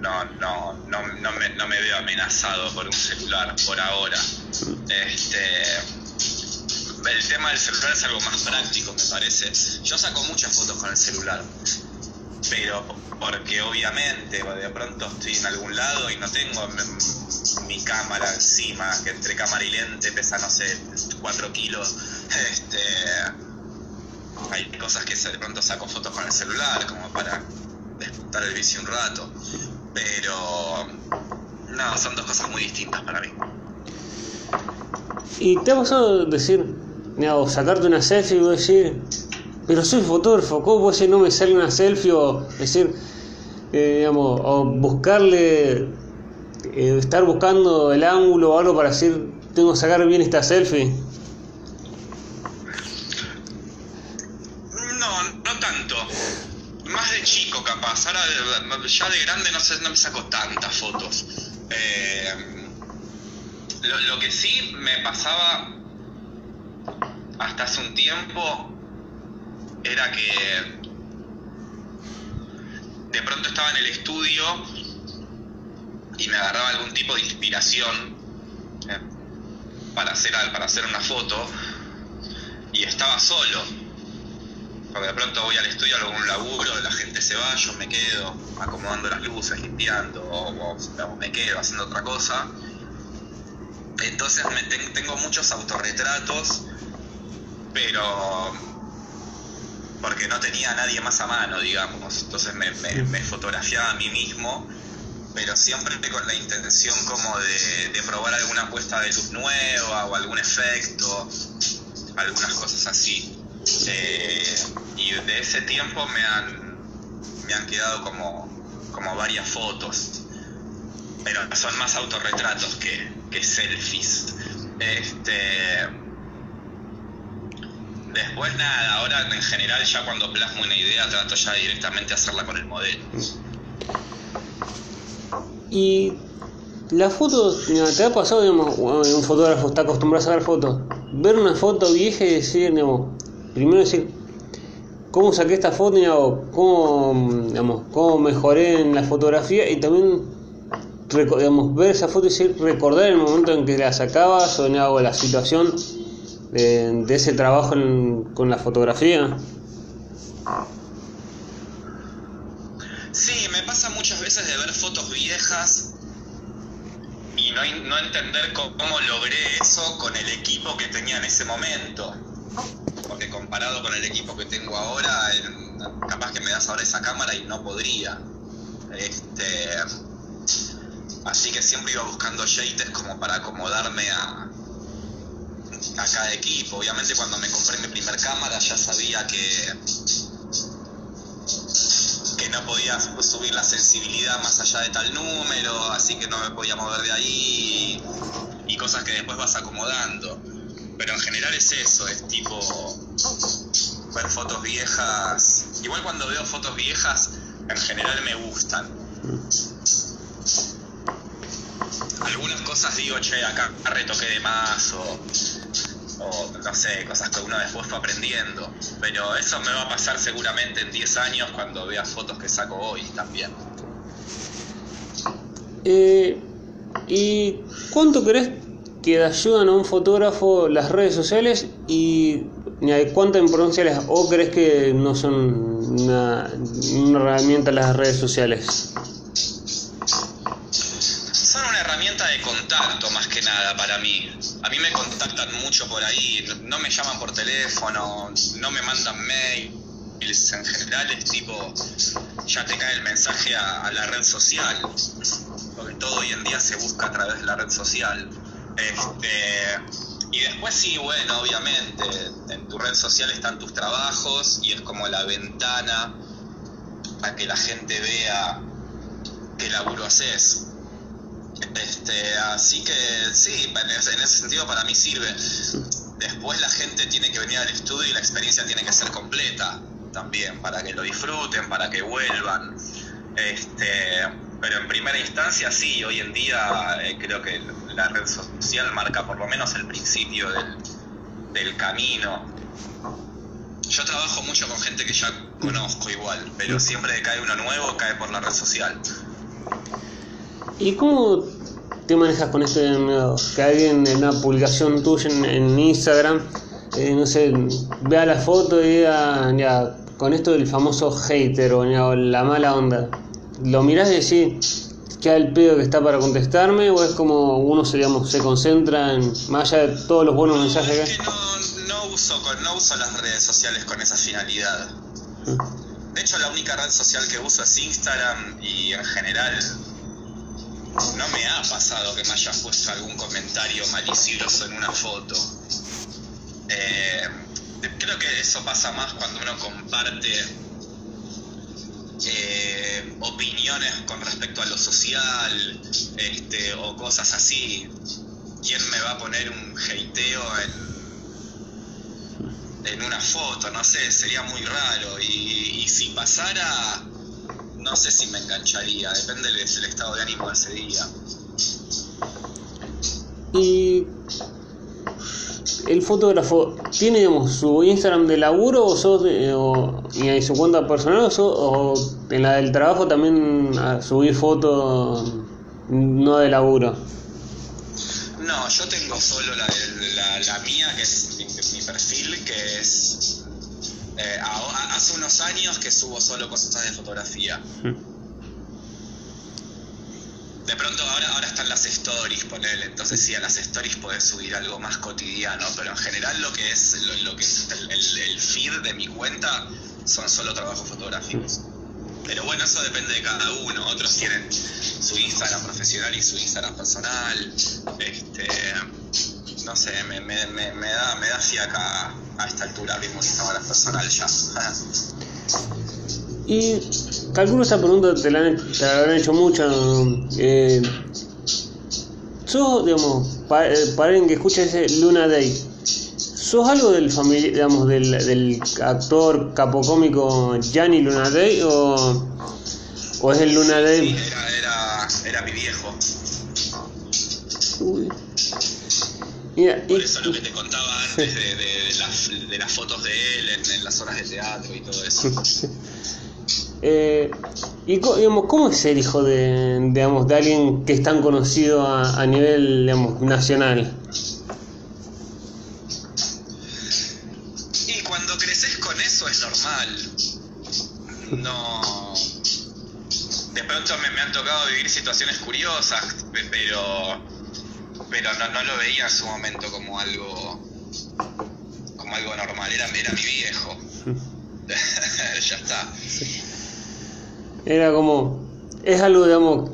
[SPEAKER 2] no, no, no, no, me, no me veo amenazado por un celular por ahora. Este, el tema del celular es algo más práctico, me parece. Yo saco muchas fotos con el celular, pero porque obviamente de pronto estoy en algún lado y no tengo mi cámara encima, que entre cámara y lente pesa, no sé, 4 kilos. Este, hay cosas que de pronto saco fotos con el celular, como para despuntar el bici un rato. Pero, no, son dos cosas muy distintas para mí.
[SPEAKER 1] ¿Y te ha pasado decir, o sacarte una selfie y decir, pero soy fotógrafo, ¿cómo puede ser no me sale una selfie? O decir, eh, digamos, o buscarle, eh, estar buscando el ángulo o algo para decir, tengo que sacar bien esta selfie.
[SPEAKER 2] No, no tanto. Más de chico capaz. Ahora ya de grande no, sé, no me saco tantas fotos. Eh, lo, lo, que sí me pasaba hasta hace un tiempo era que de pronto estaba en el estudio y me agarraba algún tipo de inspiración eh, para, hacer, para hacer una foto y estaba solo. Porque de pronto voy al estudio, hago un laburo, la gente se va, yo me quedo acomodando las luces, limpiando, o, me quedo haciendo otra cosa. Entonces me tengo muchos autorretratos, pero porque no tenía a nadie más a mano, digamos. Entonces me, me, fotografiaba a mí mismo, pero siempre con la intención como de, probar alguna puesta de luz nueva o algún efecto, algunas cosas así. Eh, y de ese tiempo me han, me han quedado como, como varias fotos, pero son más autorretratos que, que selfies. Este, Después nada, ahora en general ya cuando plasmo una idea trato ya directamente hacerla con el modelo.
[SPEAKER 1] Y las fotos, ¿te ha pasado, digamos, un fotógrafo está acostumbrado a sacar fotos? Ver una foto vieja y decir, digamos, primero decir, ¿cómo saqué esta foto? Digamos, ¿cómo, digamos, ¿Cómo mejoré en la fotografía? Y también, digamos, ver esa foto y decir, recordar el momento en que la sacabas o en la situación de, ese trabajo con la fotografía?
[SPEAKER 2] Sí, me pasa muchas veces de ver fotos viejas y no, no entender cómo logré eso con el equipo que tenía en ese momento. Porque comparado con el equipo que tengo ahora, capaz que me das ahora esa cámara y no podría. Este, así que siempre iba buscando yates como para acomodarme a, a cada equipo. Obviamente cuando me compré mi primer cámara ya sabía que que no podía subir la sensibilidad más allá de tal número, así que no me podía mover de ahí y, cosas que después vas acomodando. Pero en general es eso, es tipo ver fotos viejas. Igual cuando veo fotos viejas, en general me gustan. Algunas cosas digo, che, acá retoqué de más o o no sé, cosas que uno después fue aprendiendo. Pero eso me va a pasar seguramente en 10 años cuando vea fotos que saco hoy también.
[SPEAKER 1] Eh, ¿Y cuánto crees que ayudan a un fotógrafo las redes sociales y cuánta importancia les o crees que no son una, herramienta las redes sociales?
[SPEAKER 2] Son una herramienta de contacto más que nada para mí a mí me contactan mucho por ahí, no me llaman por teléfono, no me mandan mails, en general es tipo, ya te cae el mensaje a, la red social, porque todo hoy en día se busca a través de la red social. Este, y después sí, bueno, obviamente, en tu red social están tus trabajos y es como la ventana para que la gente vea qué laburo haces. Este, así que sí, en ese, sentido para mí sirve. Después la gente tiene que venir al estudio y la experiencia tiene que ser completa también, para que lo disfruten, para que vuelvan. Este, pero en primera instancia sí, hoy en día eh, creo que la red social marca por lo menos el principio del, del camino. Yo trabajo mucho con gente que ya conozco igual, pero siempre que cae uno nuevo cae por la red social.
[SPEAKER 1] ¿Y cómo te manejas con este que alguien en una publicación tuya en, Instagram, eh, no sé, vea la foto y diga, ya, con esto del famoso hater o, la mala onda, ¿lo mirás y decís, queda el pedo que está para contestarme o es como uno se, se concentra en, más allá de todos los buenos mensajes
[SPEAKER 2] que hay? No, no, uso, no uso las redes sociales con esa finalidad. Mm. De hecho, la única red social que uso es Instagram y en general no me ha pasado que me haya puesto algún comentario malicioso en una foto. Eh, creo que eso pasa más cuando uno comparte eh, opiniones con respecto a lo social este, o cosas así. ¿Quién me va a poner un hateo en, en una foto? No sé, sería muy raro. y si pasara no sé si me engancharía, depende del, estado de ánimo de ese día.
[SPEAKER 1] Y el fotógrafo tiene digamos, su Instagram de laburo o, sos o y su cuenta personal o, sos- o en la del trabajo también a subir fotos no de laburo?
[SPEAKER 2] No, yo tengo solo la, la, la mía, que es mi, mi perfil, que es... eh, a- hace unos años que subo solo cosas de fotografía. De pronto ahora, ahora están las stories, ponele, entonces sí, a las stories podés subir algo más cotidiano, pero en general lo que es, lo, que es el, feed de mi cuenta son solo trabajos fotográficos. Pero bueno, eso depende de cada uno. Otros tienen su Instagram profesional y su Instagram personal. Este, no sé, me da, me da fiaca a esta altura abrir un Instagram personal ya.
[SPEAKER 1] Y calculo esta pregunta te la, han- te la habrán hecho mucho. Eh, ¿Sos, digamos, pa- eh, para alguien que escucha ese Luna Day, ¿sos algo del famili- digamos, del, del actor capocómico Gianni Luna Day o, o es el Luna
[SPEAKER 2] Sí,
[SPEAKER 1] Day?
[SPEAKER 2] era, era, era mi viejo.
[SPEAKER 1] Uy. Mira, y-
[SPEAKER 2] Por eso lo que te contaba antes de, de, de las, de las fotos de él en, en las horas de teatro y todo eso.
[SPEAKER 1] Eh, y digamos, ¿cómo es ser hijo de, digamos, de alguien que es tan conocido a, a nivel digamos, nacional?
[SPEAKER 2] Y cuando creces con eso es normal. No. De pronto me, me han tocado vivir situaciones curiosas, pe- pero. Pero no, no lo veía en su momento como algo. como algo normal. Era, era mi viejo. ya está.
[SPEAKER 1] Era como. Es algo, digamos.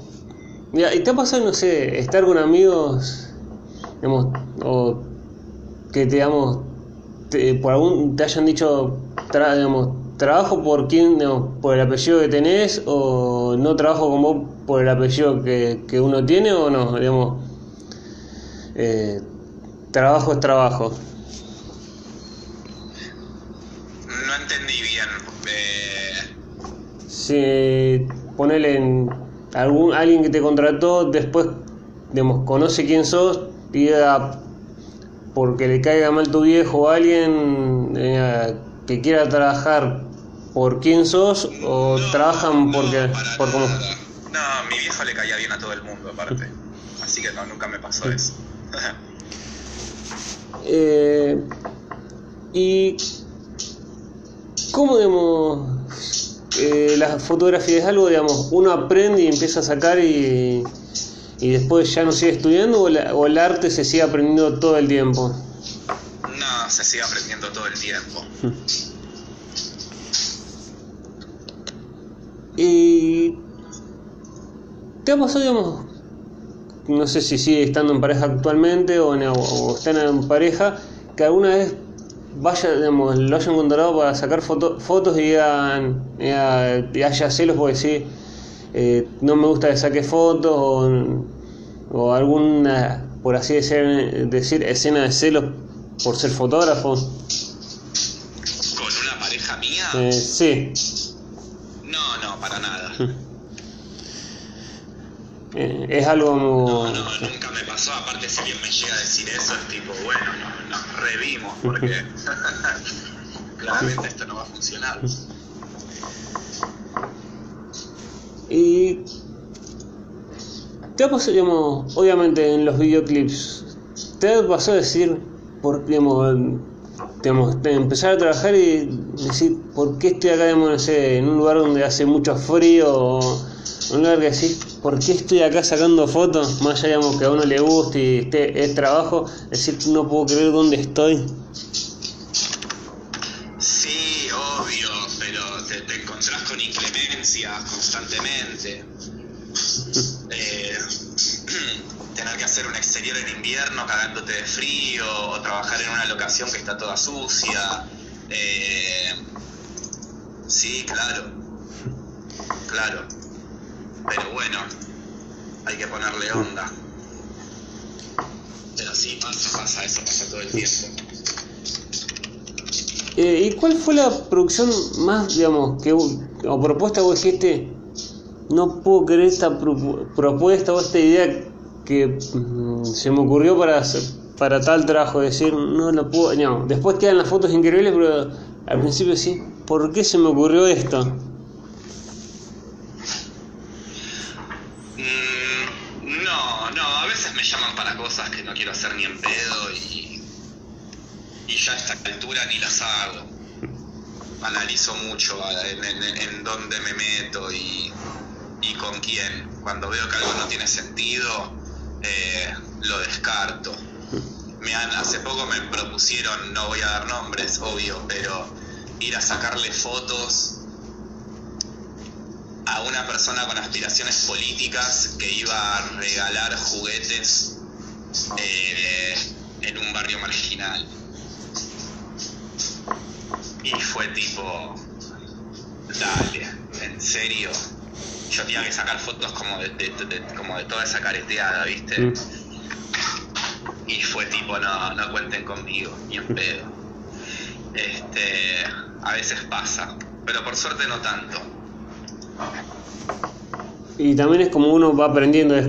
[SPEAKER 1] Mira, ¿y te ha pasado, no sé, estar con amigos, digamos, o que digamos, te, por algún, te hayan dicho, tra- digamos, trabajo por quién, digamos, por el apellido que tenés, o no trabajo con vos por el apellido que, que uno tiene, o no, digamos, eh, trabajo es trabajo.
[SPEAKER 2] No entendí bien. Eh,
[SPEAKER 1] si ponele en algún alguien que te contrató después digamos conoce quién sos diga porque le caiga mal tu viejo o alguien eh, que quiera trabajar por quién sos o
[SPEAKER 2] no,
[SPEAKER 1] trabajan
[SPEAKER 2] no,
[SPEAKER 1] porque por cómo.
[SPEAKER 2] No, mi viejo le caía bien a todo el mundo, aparte. Así que no, nunca me pasó eso.
[SPEAKER 1] Eh, y cómo digamos eh, la fotografía es algo digamos uno aprende y empieza a sacar y, y después ya no sigue estudiando o, la- o el arte se sigue aprendiendo todo el tiempo
[SPEAKER 2] No, se sigue aprendiendo todo el tiempo.
[SPEAKER 1] y te ha pasado digamos no sé si sigue estando en pareja actualmente o, en- o están en pareja que alguna vez vaya, digamos, lo hayan contratado para sacar foto- fotos y digan, diga- y haya celos porque sí, eh, no me gusta que saque fotos o, o alguna, por así decir, decir, escena de celos por ser fotógrafo.
[SPEAKER 2] ¿Con una pareja mía?
[SPEAKER 1] Eh, sí,
[SPEAKER 2] No, no, para nada.
[SPEAKER 1] eh, es algo.
[SPEAKER 2] No, no, nunca pasó. Aparte, si alguien me llega a decir eso, es tipo, bueno, no- nos revimos porque claramente esto no va a funcionar.
[SPEAKER 1] Y te ha pasado, digamos, obviamente en los videoclips, te ha pasado decir, por, digamos, digamos, de empezar a trabajar y decir, ¿por qué estoy acá, digamos, no sé, en un lugar donde hace mucho frío? O un lugar que decir, ¿por qué estoy acá sacando fotos? Más allá, digamos, que a uno le guste y esté, es trabajo, decir, no puedo creer dónde estoy.
[SPEAKER 2] Sí, obvio, pero te, te encontrás con inclemencias constantemente. Eh, tener que hacer un exterior en invierno cagándote de frío, o trabajar en una locación que está toda sucia. Eh, sí, claro, claro. Pero bueno, hay que ponerle onda. Pero sí, pasa, pasa, eso pasa todo el tiempo.
[SPEAKER 1] Eh, ¿Y cuál fue la producción más, digamos, que o propuesta vos dijiste, no puedo creer esta pro- propuesta o esta idea que mm, se me ocurrió para para tal trabajo, decir, no lo puedo, no, después quedan las fotos increíbles, pero al principio sí, ¿por qué se me ocurrió esto?
[SPEAKER 2] Mm, no, no, a veces me llaman para cosas que quiero hacer ni en pedo y, ya a esta altura ni las hago. Analizo mucho en, en, dónde me meto y, y con quién. Cuando veo que algo no tiene sentido, eh, lo descarto. Me han, hace poco me propusieron, no voy a dar nombres, obvio, pero ir a sacarle fotos a una persona con aspiraciones políticas que iba a regalar juguetes eh, en un barrio marginal. Y fue tipo, dale, en serio. Yo tenía que sacar fotos como de, de- de- como de toda esa careteada, ¿viste?
[SPEAKER 1] Mm.
[SPEAKER 2] Y fue tipo, no, no cuenten conmigo, ni en pedo. Este, a veces pasa, pero por suerte no tanto.
[SPEAKER 1] Y también es como uno va aprendiendo. es-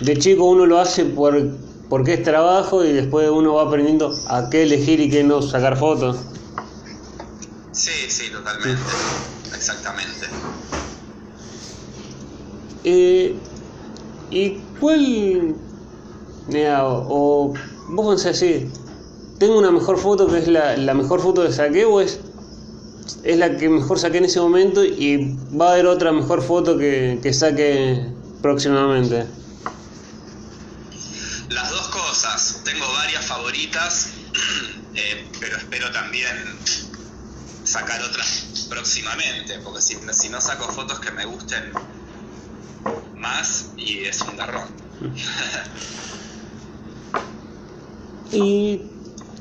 [SPEAKER 1] De chico uno lo hace por, porque es trabajo y después uno va aprendiendo a qué elegir y qué no sacar fotos.
[SPEAKER 2] Sí, sí, totalmente. Exactamente.
[SPEAKER 1] Eh, ¿Y cuál, mira, o, o vos pensás así, tengo una mejor foto que es la, la mejor foto que saqué o es, es la que mejor saqué en ese momento y va a haber otra mejor foto que, que saque próximamente?
[SPEAKER 2] Las dos cosas. Tengo varias favoritas, eh, pero espero también sacar otras próximamente, porque si, si no saco fotos que me gusten más, y es un garrón.
[SPEAKER 1] ¿Y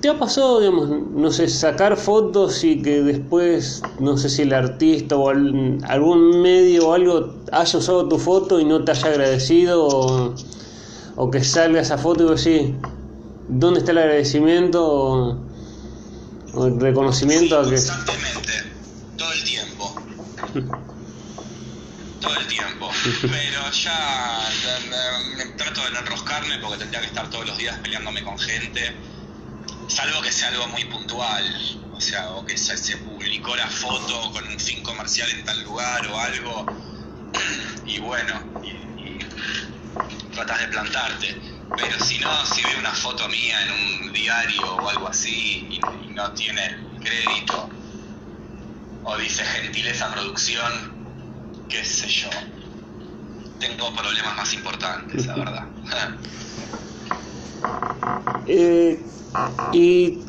[SPEAKER 1] te ha pasado, digamos, no sé, sacar fotos y que después, no sé si el artista o al- algún medio o algo haya usado tu foto y no te haya agradecido o, o que salga esa foto y vos decís, ¿dónde está el agradecimiento o, el reconocimiento
[SPEAKER 2] Sí,
[SPEAKER 1] a que...
[SPEAKER 2] Constantemente, todo el tiempo. Todo el tiempo. Pero ya trato de no enroscarme porque tendría que estar todos los días peleándome con gente. Salvo que sea algo muy puntual. O sea, o que se, se publicó la foto con un fin comercial en tal lugar o algo. Y bueno, y, y tratas de plantarte. Pero si no, si veo una foto mía en un diario o algo así y, no tiene crédito, o dice gentileza producción, qué sé yo. Tengo problemas más importantes, la verdad.
[SPEAKER 1] Eh, y,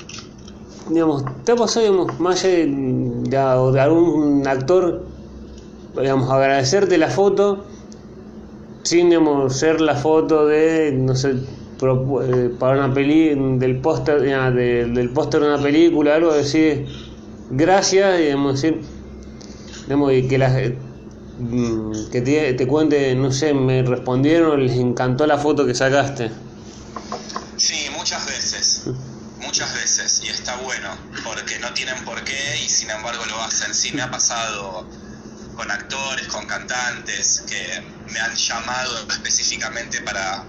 [SPEAKER 1] digamos, ¿te ha pasado, digamos, más de, de- de algún actor, digamos, agradecerte la foto sin, ser la foto de, no sé, eh, para una peli, del póster, de- del póster de una película, algo, decir gracias, y, digamos, decir, y que las... mm, que te, te cuente, no sé, me respondieron, les encantó la foto que sacaste.
[SPEAKER 2] Sí, muchas veces. Muchas veces. Y está bueno, porque no tienen por qué y sin embargo lo hacen. Sí, me ha pasado con actores, con cantantes, que me han llamado específicamente para,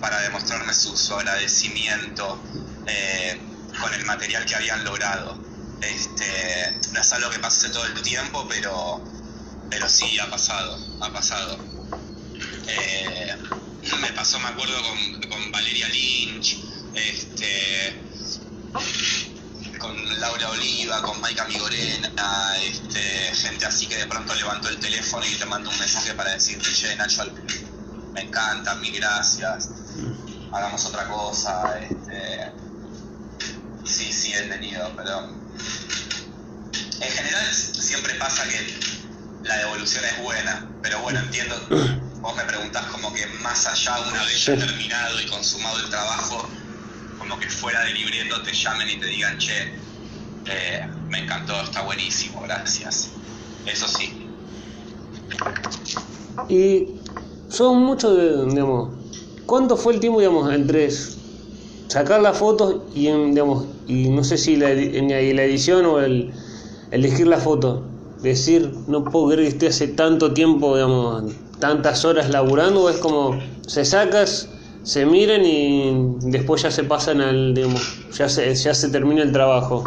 [SPEAKER 2] para demostrarme su, agradecimiento eh, con el material que habían logrado. Este, no es algo que pase todo el tiempo, pero, pero sí, ha pasado, ha pasado. Eh, me pasó, me acuerdo, con, con Valeria Lynch, este, con Laura Oliva, con Maika Migorena, este, gente así que de pronto levantó el teléfono y te mandó un mensaje para decirte, che, Nacho, me encanta, mil gracias, hagamos otra cosa, este, sí, sí he tenido, pero en general siempre pasa que la devolución es buena, pero bueno, entiendo, vos me preguntás como que más allá, una vez ya terminado y consumado el trabajo, como que fuera de libreto te llamen y te digan, che, eh, me encantó, está buenísimo, gracias. Eso sí.
[SPEAKER 1] Y son muchos, digamos, ¿cuánto fue el tiempo, digamos, entre sacar las fotos y, digamos, y no sé si la, en la edición o el elegir la foto? Decir, no puedo creer que esté hace tanto tiempo, digamos, tantas horas laburando, o es como, se sacas, se miran y después ya se pasan al, digamos, ya se, ya se termina el trabajo.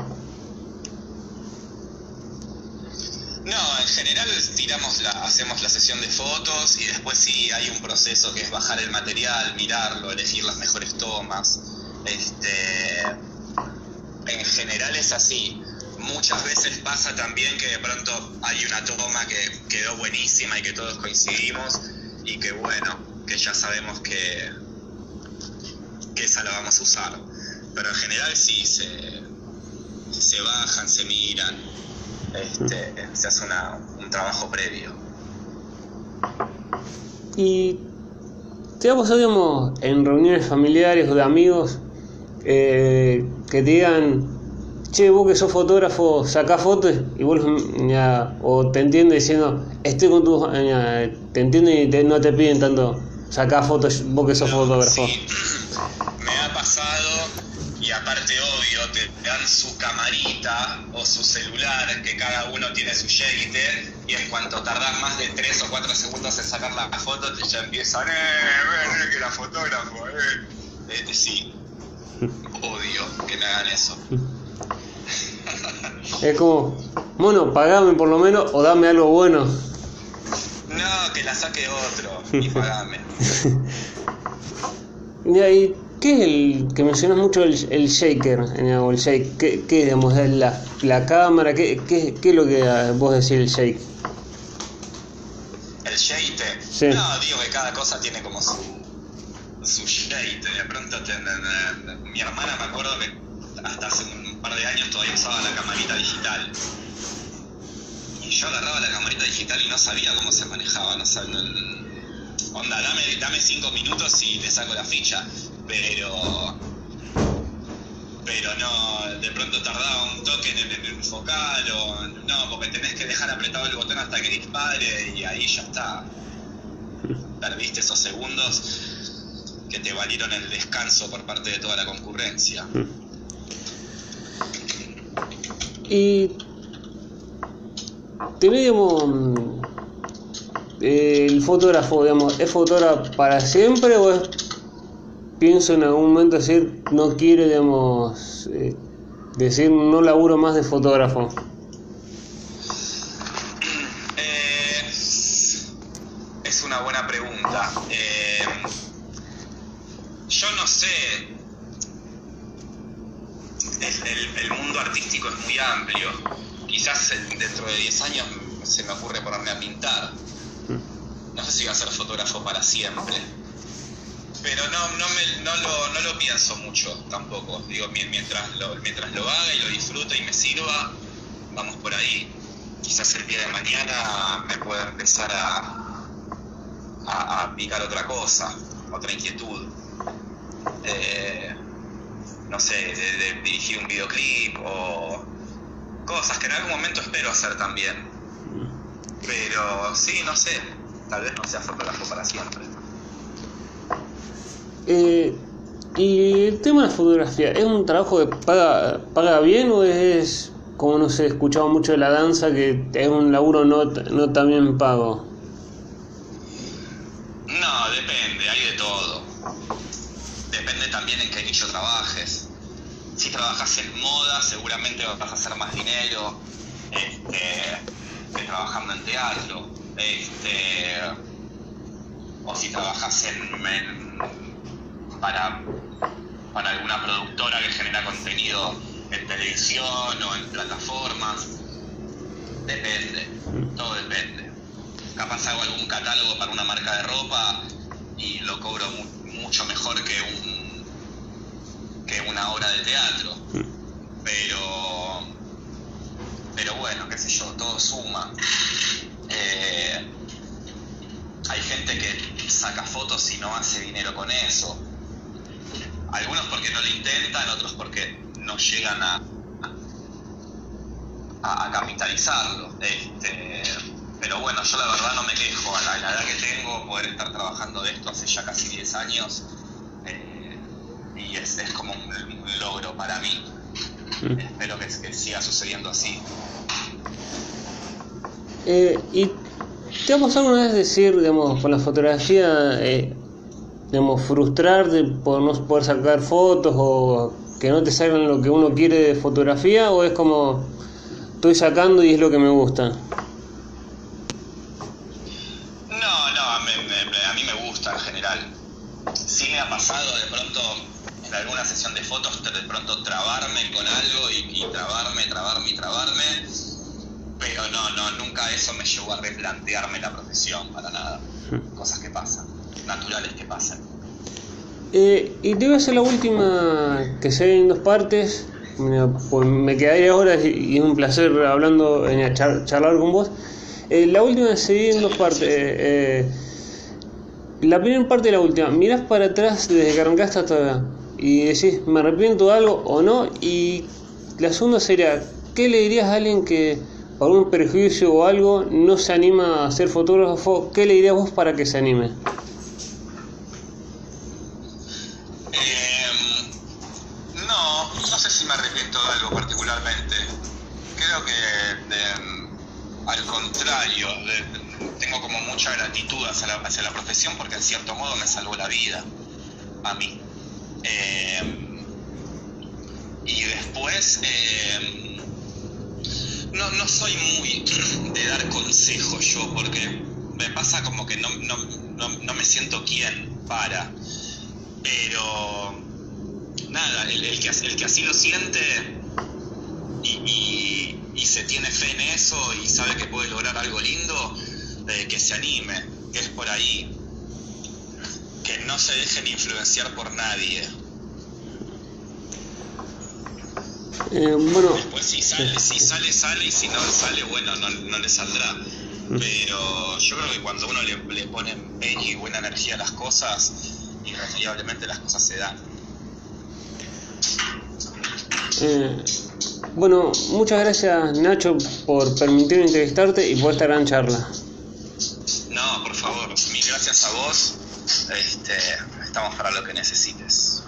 [SPEAKER 2] No, en general tiramos la, hacemos la sesión de fotos y después sí hay un proceso que es bajar el material, mirarlo, elegir las mejores tomas. Este, en general es así. Muchas veces pasa también que de pronto hay una toma que quedó buenísima y que todos coincidimos y que bueno, que ya sabemos que, que esa la vamos a usar. Pero en general sí, se, se bajan, se miran, este, se hace una, un trabajo previo.
[SPEAKER 1] Y te ha pasado, digamos, en reuniones familiares o de amigos eh, que te digan, che, vos que sos fotógrafo, sacá fotos y vos, ya, o te entiende diciendo, estoy con tu, ya, te entienden y te- no te piden tanto, sacá fotos, vos que sos fotógrafo.
[SPEAKER 2] Sí, me ha pasado y aparte obvio te dan su camarita o su celular que cada uno tiene su shaker y en cuanto tardás más de 3 o 4 segundos en sacar la foto te ya empiezan eh, ven, eh, que la fotógrafo eh. Este, sí odio que me hagan eso
[SPEAKER 1] Es como, bueno, pagame por lo menos o dame algo bueno.
[SPEAKER 2] no que la saque otro y pagame
[SPEAKER 1] Ya, ¿Y qué es el que mencionas mucho el, el shaker? O el shake, ¿qué, qué digamos, es la, la cámara? ¿Qué, qué, ¿Qué es lo que ah, vos decís el shake?
[SPEAKER 2] El.
[SPEAKER 1] Sí.
[SPEAKER 2] No, digo que cada cosa tiene como su, su sheite. De pronto, te- na- na- mi hermana me acuerdo que hasta hace un par de años todavía usaba la camarita digital. Y yo agarraba la camarita digital y no sabía cómo se manejaba. No sabía, no- onda, dame, dame cinco minutos y te saco la ficha. Pero pero no, de pronto tardaba un toque en, en enfocar o no, porque tenés que dejar apretado el botón hasta que dispare y ahí ya está. Perdiste esos segundos que te valieron el descanso por parte de toda la concurrencia.
[SPEAKER 1] Y eh, el fotógrafo, digamos, ¿es fotógrafo para siempre o pienso en algún momento decir, no quiere, digamos, eh, decir, no laburo más de fotógrafo?
[SPEAKER 2] Eh, es una buena pregunta. Eh, yo no sé. El, mundo artístico es muy amplio. Quizás en- dentro de 10 años se me ocurre ponerme a pintar. No sé si voy a ser fotógrafo para siempre. Pero no, no, me, no, lo, no lo pienso mucho tampoco. Digo, mi- mientras lo, mientras lo haga y lo disfrute y me sirva, vamos por ahí. Quizás el día de mañana me pueda empezar a, a, a picar otra cosa, otra inquietud. Eh, no sé, de, de dirigir un videoclip o cosas que en algún momento espero hacer también. Pero sí, no sé, tal vez no sea fotógrafo para siempre.
[SPEAKER 1] Eh, y el tema de la fotografía, ¿es un trabajo que paga, paga bien o es, como no sé, he escuchado mucho de la danza, que es un laburo no, no tan bien pago?
[SPEAKER 2] No, depende, hay de todo. Depende también en qué nicho trabajes. Si trabajas en moda, seguramente vas a hacer más dinero este, que trabajando en teatro. Este, o si trabajas en, para, para alguna productora que genera contenido en televisión o en plataformas. Depende, todo depende. Capaz hago algún catálogo para una marca de ropa y lo cobro mu- mucho mejor que un que una obra de teatro. Pero pero bueno, qué sé yo, todo suma. Eh, hay gente que saca fotos y no hace dinero con eso. Algunos porque no lo intentan, otros porque no llegan a, a, a capitalizarlo. Este, pero bueno, yo la verdad no me quejo. A la, edad que tengo, poder estar trabajando de esto hace ya casi 10 años, eh, y es, es como un, un logro para mí.
[SPEAKER 1] Mm.
[SPEAKER 2] Espero que, que siga sucediendo así.
[SPEAKER 1] Eh, ¿Y te ha pasado alguna vez decir, digamos, con la fotografía, eh, digamos, frustrarte por no poder sacar fotos o que no te salgan lo que uno quiere de fotografía o es como estoy sacando y es lo que me gusta?
[SPEAKER 2] No, no, a mí, a mí me gusta en general. Sí me ha pasado de pronto en alguna sesión de fotos de pronto trabarme con algo y, y trabarme, trabarme y trabarme, pero no, no, nunca eso me llevó a replantearme la profesión, para nada. Cosas que pasan, naturales que pasan.
[SPEAKER 1] Eh, y te voy a hacer la última que se ve en dos partes. Mira, pues me quedaría ahora y es un placer hablando, en char- charlar con vos. Eh, la última se en dos partes. Eh, eh, la primera parte y la última. Mirás para atrás desde que arrancaste hasta ahora y decís, ¿me arrepiento de algo o no? Y la segunda sería, ¿qué le dirías a alguien que por un prejuicio o algo no se anima a ser fotógrafo? ¿Qué le dirías vos para que se anime?
[SPEAKER 2] Eh, no, no sé si me arrepiento de algo particularmente. Creo que de- al contrario, de- tengo como mucha gratitud hacia la, hacia la profesión porque en cierto modo me salvó la vida a mí. Soy muy de dar consejos yo porque me pasa como que no, no, no, me siento quien para. Pero nada, el, el que, el que así lo siente y, y- y se tiene fe en eso y sabe que puede lograr algo lindo, eh, que se anime, que es por ahí. Que no se dejen influenciar por nadie.
[SPEAKER 1] Eh, bueno,
[SPEAKER 2] Después si sale, si sale, sale y si no sale, bueno, no, no le saldrá. Pero yo creo que cuando uno le, le pone empeño y buena energía a las cosas, irremediablemente las cosas se dan.
[SPEAKER 1] Eh, bueno, muchas gracias Nacho por permitirme entrevistarte y por esta gran charla.
[SPEAKER 2] No, por favor, mil gracias a vos. Este, estamos para lo que necesites.